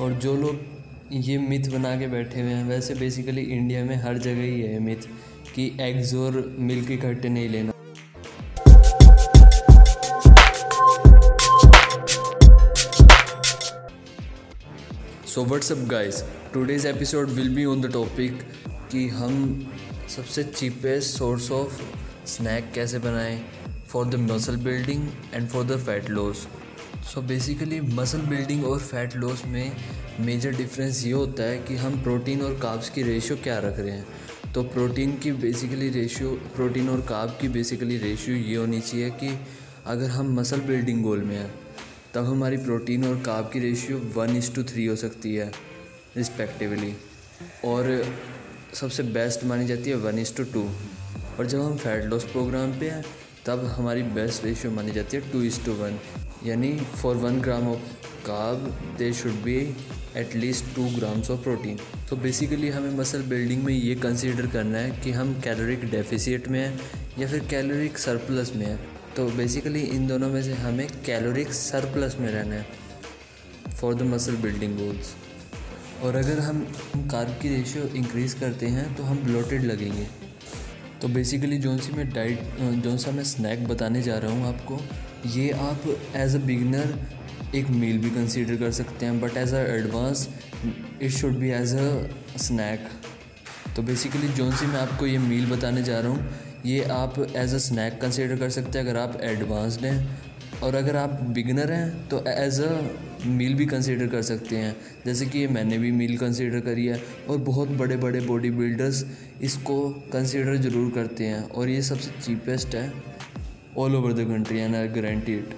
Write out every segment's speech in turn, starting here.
और जो लोग ये मिथ बना के बैठे हुए हैं, वैसे बेसिकली इंडिया में हर जगह ही है मिथ कि एग्स और मिल्क इकट्ठे नहीं लेना। So what's up guys today's episode will be on the topic कि हम सबसे चीपेस्ट सोर्स ऑफ़ स्नैक कैसे बनाएँ for the muscle building and for the fat loss so basically muscle building और फैट लॉस में मेजर डिफरेंस ये होता है कि हम प्रोटीन और काब्स की रेशियो क्या रख रहे हैं। तो प्रोटीन की बेसिकली रेशियो प्रोटीन और काब की बेसिकली रेशियो ये होनी चाहिए कि अगर हम मसल बिल्डिंग गोल में हैं, तब हमारी प्रोटीन और काब की ratio one is to three हो सकती है रिस्पेक्टिवली और सबसे बेस्ट मानी जाती है वन इज़ टू टू और जब हम फैट लॉस प्रोग्राम पे हैं तब हमारी बेस्ट रेशियो मानी जाती है टू इज़ टू वन यानी for one gram of carb they should be at least two grams of protein तो बेसिकली हमें मसल बिल्डिंग में ये कंसिडर करना है कि हम कैलोरिक डेफिसिट में हैं या फिर कैलोरिक सरप्लस में हैं। तो बेसिकली इन दोनों में से हमें कैलोरिक सरप्लस में रहना है for the muscle building goals और अगर हम कार्ब की रेशियो इंक्रीज़ करते हैं तो हम ब्लोटेड लगेंगे। तो बेसिकली जो सी मैं डाइट जौन सा मैं स्नैक बताने जा रहा हूँ आपको, ये आप एज अ बिगनर एक मील भी कंसीडर कर सकते हैं but as a advance it should be as a snack तो बेसिकली जो सी मैं आपको ये मील बताने जा रहा हूँ ये आप एज अ स्नैक कंसीडर कर सकते हैं अगर आप एडवांस्ड हैं। और अगर आप बिगनर हैं तो एज अ मील भी कंसीडर कर सकते हैं। जैसे कि मैंने भी मील कंसीडर करी है और बहुत बड़े बड़े बॉडी बिल्डर्स इसको कंसीडर ज़रूर करते हैं। और ये सबसे चीपेस्ट है all over the country and I guarantee it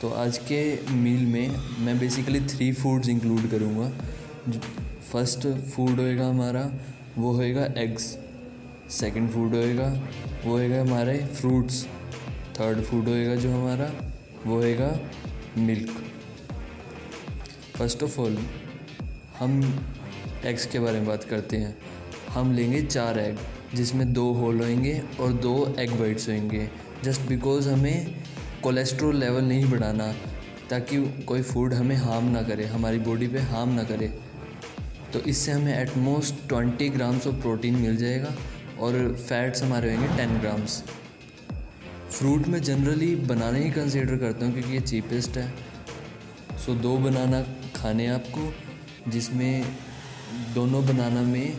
तो आज के मील में मैं बेसिकली थ्री फूड्स इंक्लूड करूँगा। फ़र्स्ट फ़ूड होएगा हमारा, वो होएगा एग्स सेकंड फ़ूड होएगा, वो होएगा हमारे फ्रूट्स थर्ड फ़ूड होएगा जो हमारा, वो होएगा मिल्क फ़र्स्ट ऑफ़ ऑल हम एग्स के बारे में बात करते हैं. हम लेंगे चार एग जिसमें दो होल होएँगे और दो एग वाइट्स होंगे जस्ट बिकॉज़ हमें कोलेस्ट्रॉल लेवल नहीं बढ़ाना, ताकि कोई फ़ूड हमें हार्म ना करे, हमारी बॉडी पे हार्म ना करे. तो इससे हमें utmost twenty grams of protein मिल जाएगा. और फैट्स हमारे होंगे टेन ग्राम्स फ्रूट में जनरली बनाना ही कंसिडर करता हूँ क्योंकि ये चीपेस्ट है. सो दो बनाना खाने आपको, जिसमें दोनों बनाना में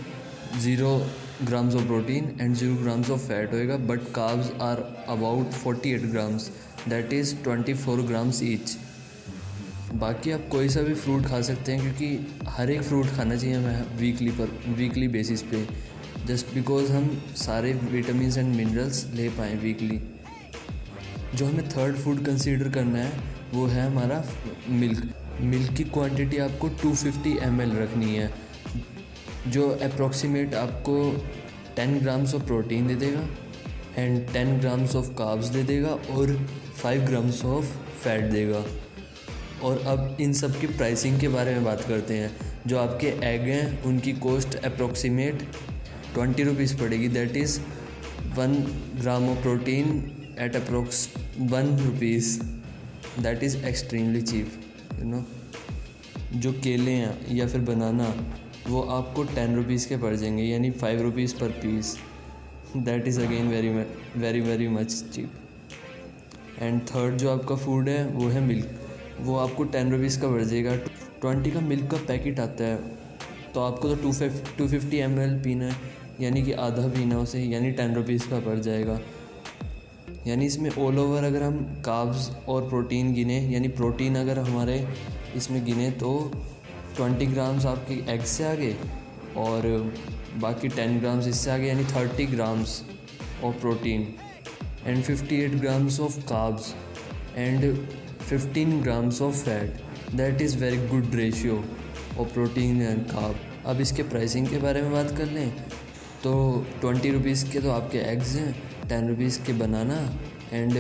zero grams of protein and zero grams of fat होएगा but carbs are about forty eight grams that is twenty four grams each बाकी आप कोई सा भी फ्रूट खा सकते हैं, क्योंकि हर एक फ्रूट खाना चाहिए हमें वीकली पर वीकली बेसिस पे. जस्ट बिकॉज़ हम सारे विटामिन एंड मिनरल्स ले पाएँ वीकली। जो हमें थर्ड फ़ूड कंसीडर करना है, वो है हमारा मिल्क मिल्क की क्वांटिटी आपको 250 फिफ्टी रखनी है, जो अप्रोक्सीमेट आपको 10 ग्राम्स ऑफ़ प्रोटीन दे देगा एंड 10 ग्राम्स ऑफ़ काब्स दे देगा और 5 ग्राम्स ऑफ़ फैट देगा। और अब इन सब की प्राइसिंग के बारे में बात करते हैं, जो आपके एग हैं, उनकी कॉस्ट अप्रॉक्सीमेट ट्वेंटी रुपीज़ पड़ेगी that is one gram of protein at approx one rupees that is extremely cheap you know जो केले हैं या फिर बनाना, वो आपको टेन रुपीज़ के पड़ जाएँगे, यानी five rupees per piece that is again very very very much cheap and third जो आपका फ़ूड है, वो है मिल्क वो आपको टेन रुपीज़ का पड़ जाएगा. ट्वेंटी का मिल्क का पैकेट आता है तो आपको तो टू फिफ टू फिफ्टी एम एल पीना है. यानी कि आधा पीना उसे, यानी टेन रुपीज़ का पड़ जाएगा। यानी इसमें ऑल ओवर अगर हम काब्स और प्रोटीन गिने, यानी प्रोटीन अगर हमारे इसमें गिने तो ट्वेंटी ग्राम्स आपके एग से आ गए और बाकी टेन ग्राम्स इससे आ गए यानी thirty grams of protein and fifty eight grams of carbs and fifteen grams of fat that is very good ratio of protein and carb अब इसके प्राइसिंग के बारे में बात कर लें। तो ट्वेंटी रुपीज़ के तो आपके एग्स हैं टेन रुपीज़ के बनाना एंड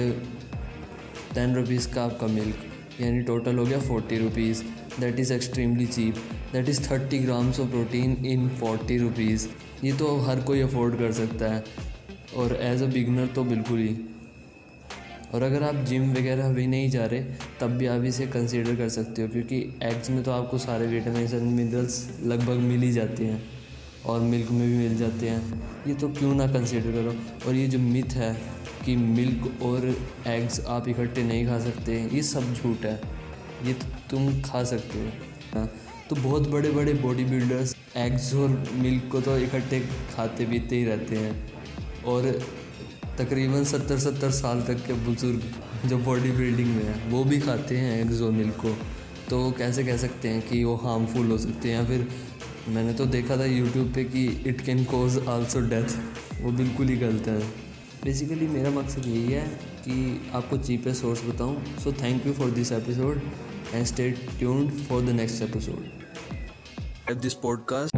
टेन रुपीज़ का आपका मिल्क यानी टोटल हो गया forty rupees that is extremely cheap that is thirty grams of protein in forty rupees ये तो हर कोई अफोर्ड कर सकता है. और एज अ बिगनर तो बिल्कुल ही. और अगर आप जिम वगैरह भी नहीं जा रहे, तब भी आप इसे कंसीडर कर सकते हो, क्योंकि एग्स में तो आपको सारे विटामिन एंड मिनरल्स लगभग मिल ही जाते हैं. और मिल्क में भी मिल जाते हैं। ये तो क्यों ना कंसीडर करो? और ये जो मिथ है कि मिल्क और एग्स आप इकट्ठे नहीं खा सकते, ये सब झूठ है। ये तो तुम खा सकते हो। तो बहुत बड़े बड़े बॉडी बिल्डर्स एग्स और मिल्क को तो इकट्ठे खाते पीते ही रहते हैं। और तकरीबन सत्तर सत्तर साल तक के बुज़ुर्ग जो बॉडी बिल्डिंग में है, वो भी खाते हैं एग्स और मिल्क को। तो कैसे कह सकते हैं कि वो हार्मफुल हो सकते हैं या फिर मैंने तो देखा था यूट्यूब पे कि it can cause also death वो बिल्कुल ही गलत है। बेसिकली मेरा मकसद यही है कि आपको चीपेस्ट सोर्स बताऊँ। So thank you for this episode and stay tuned for the next episode at this podcast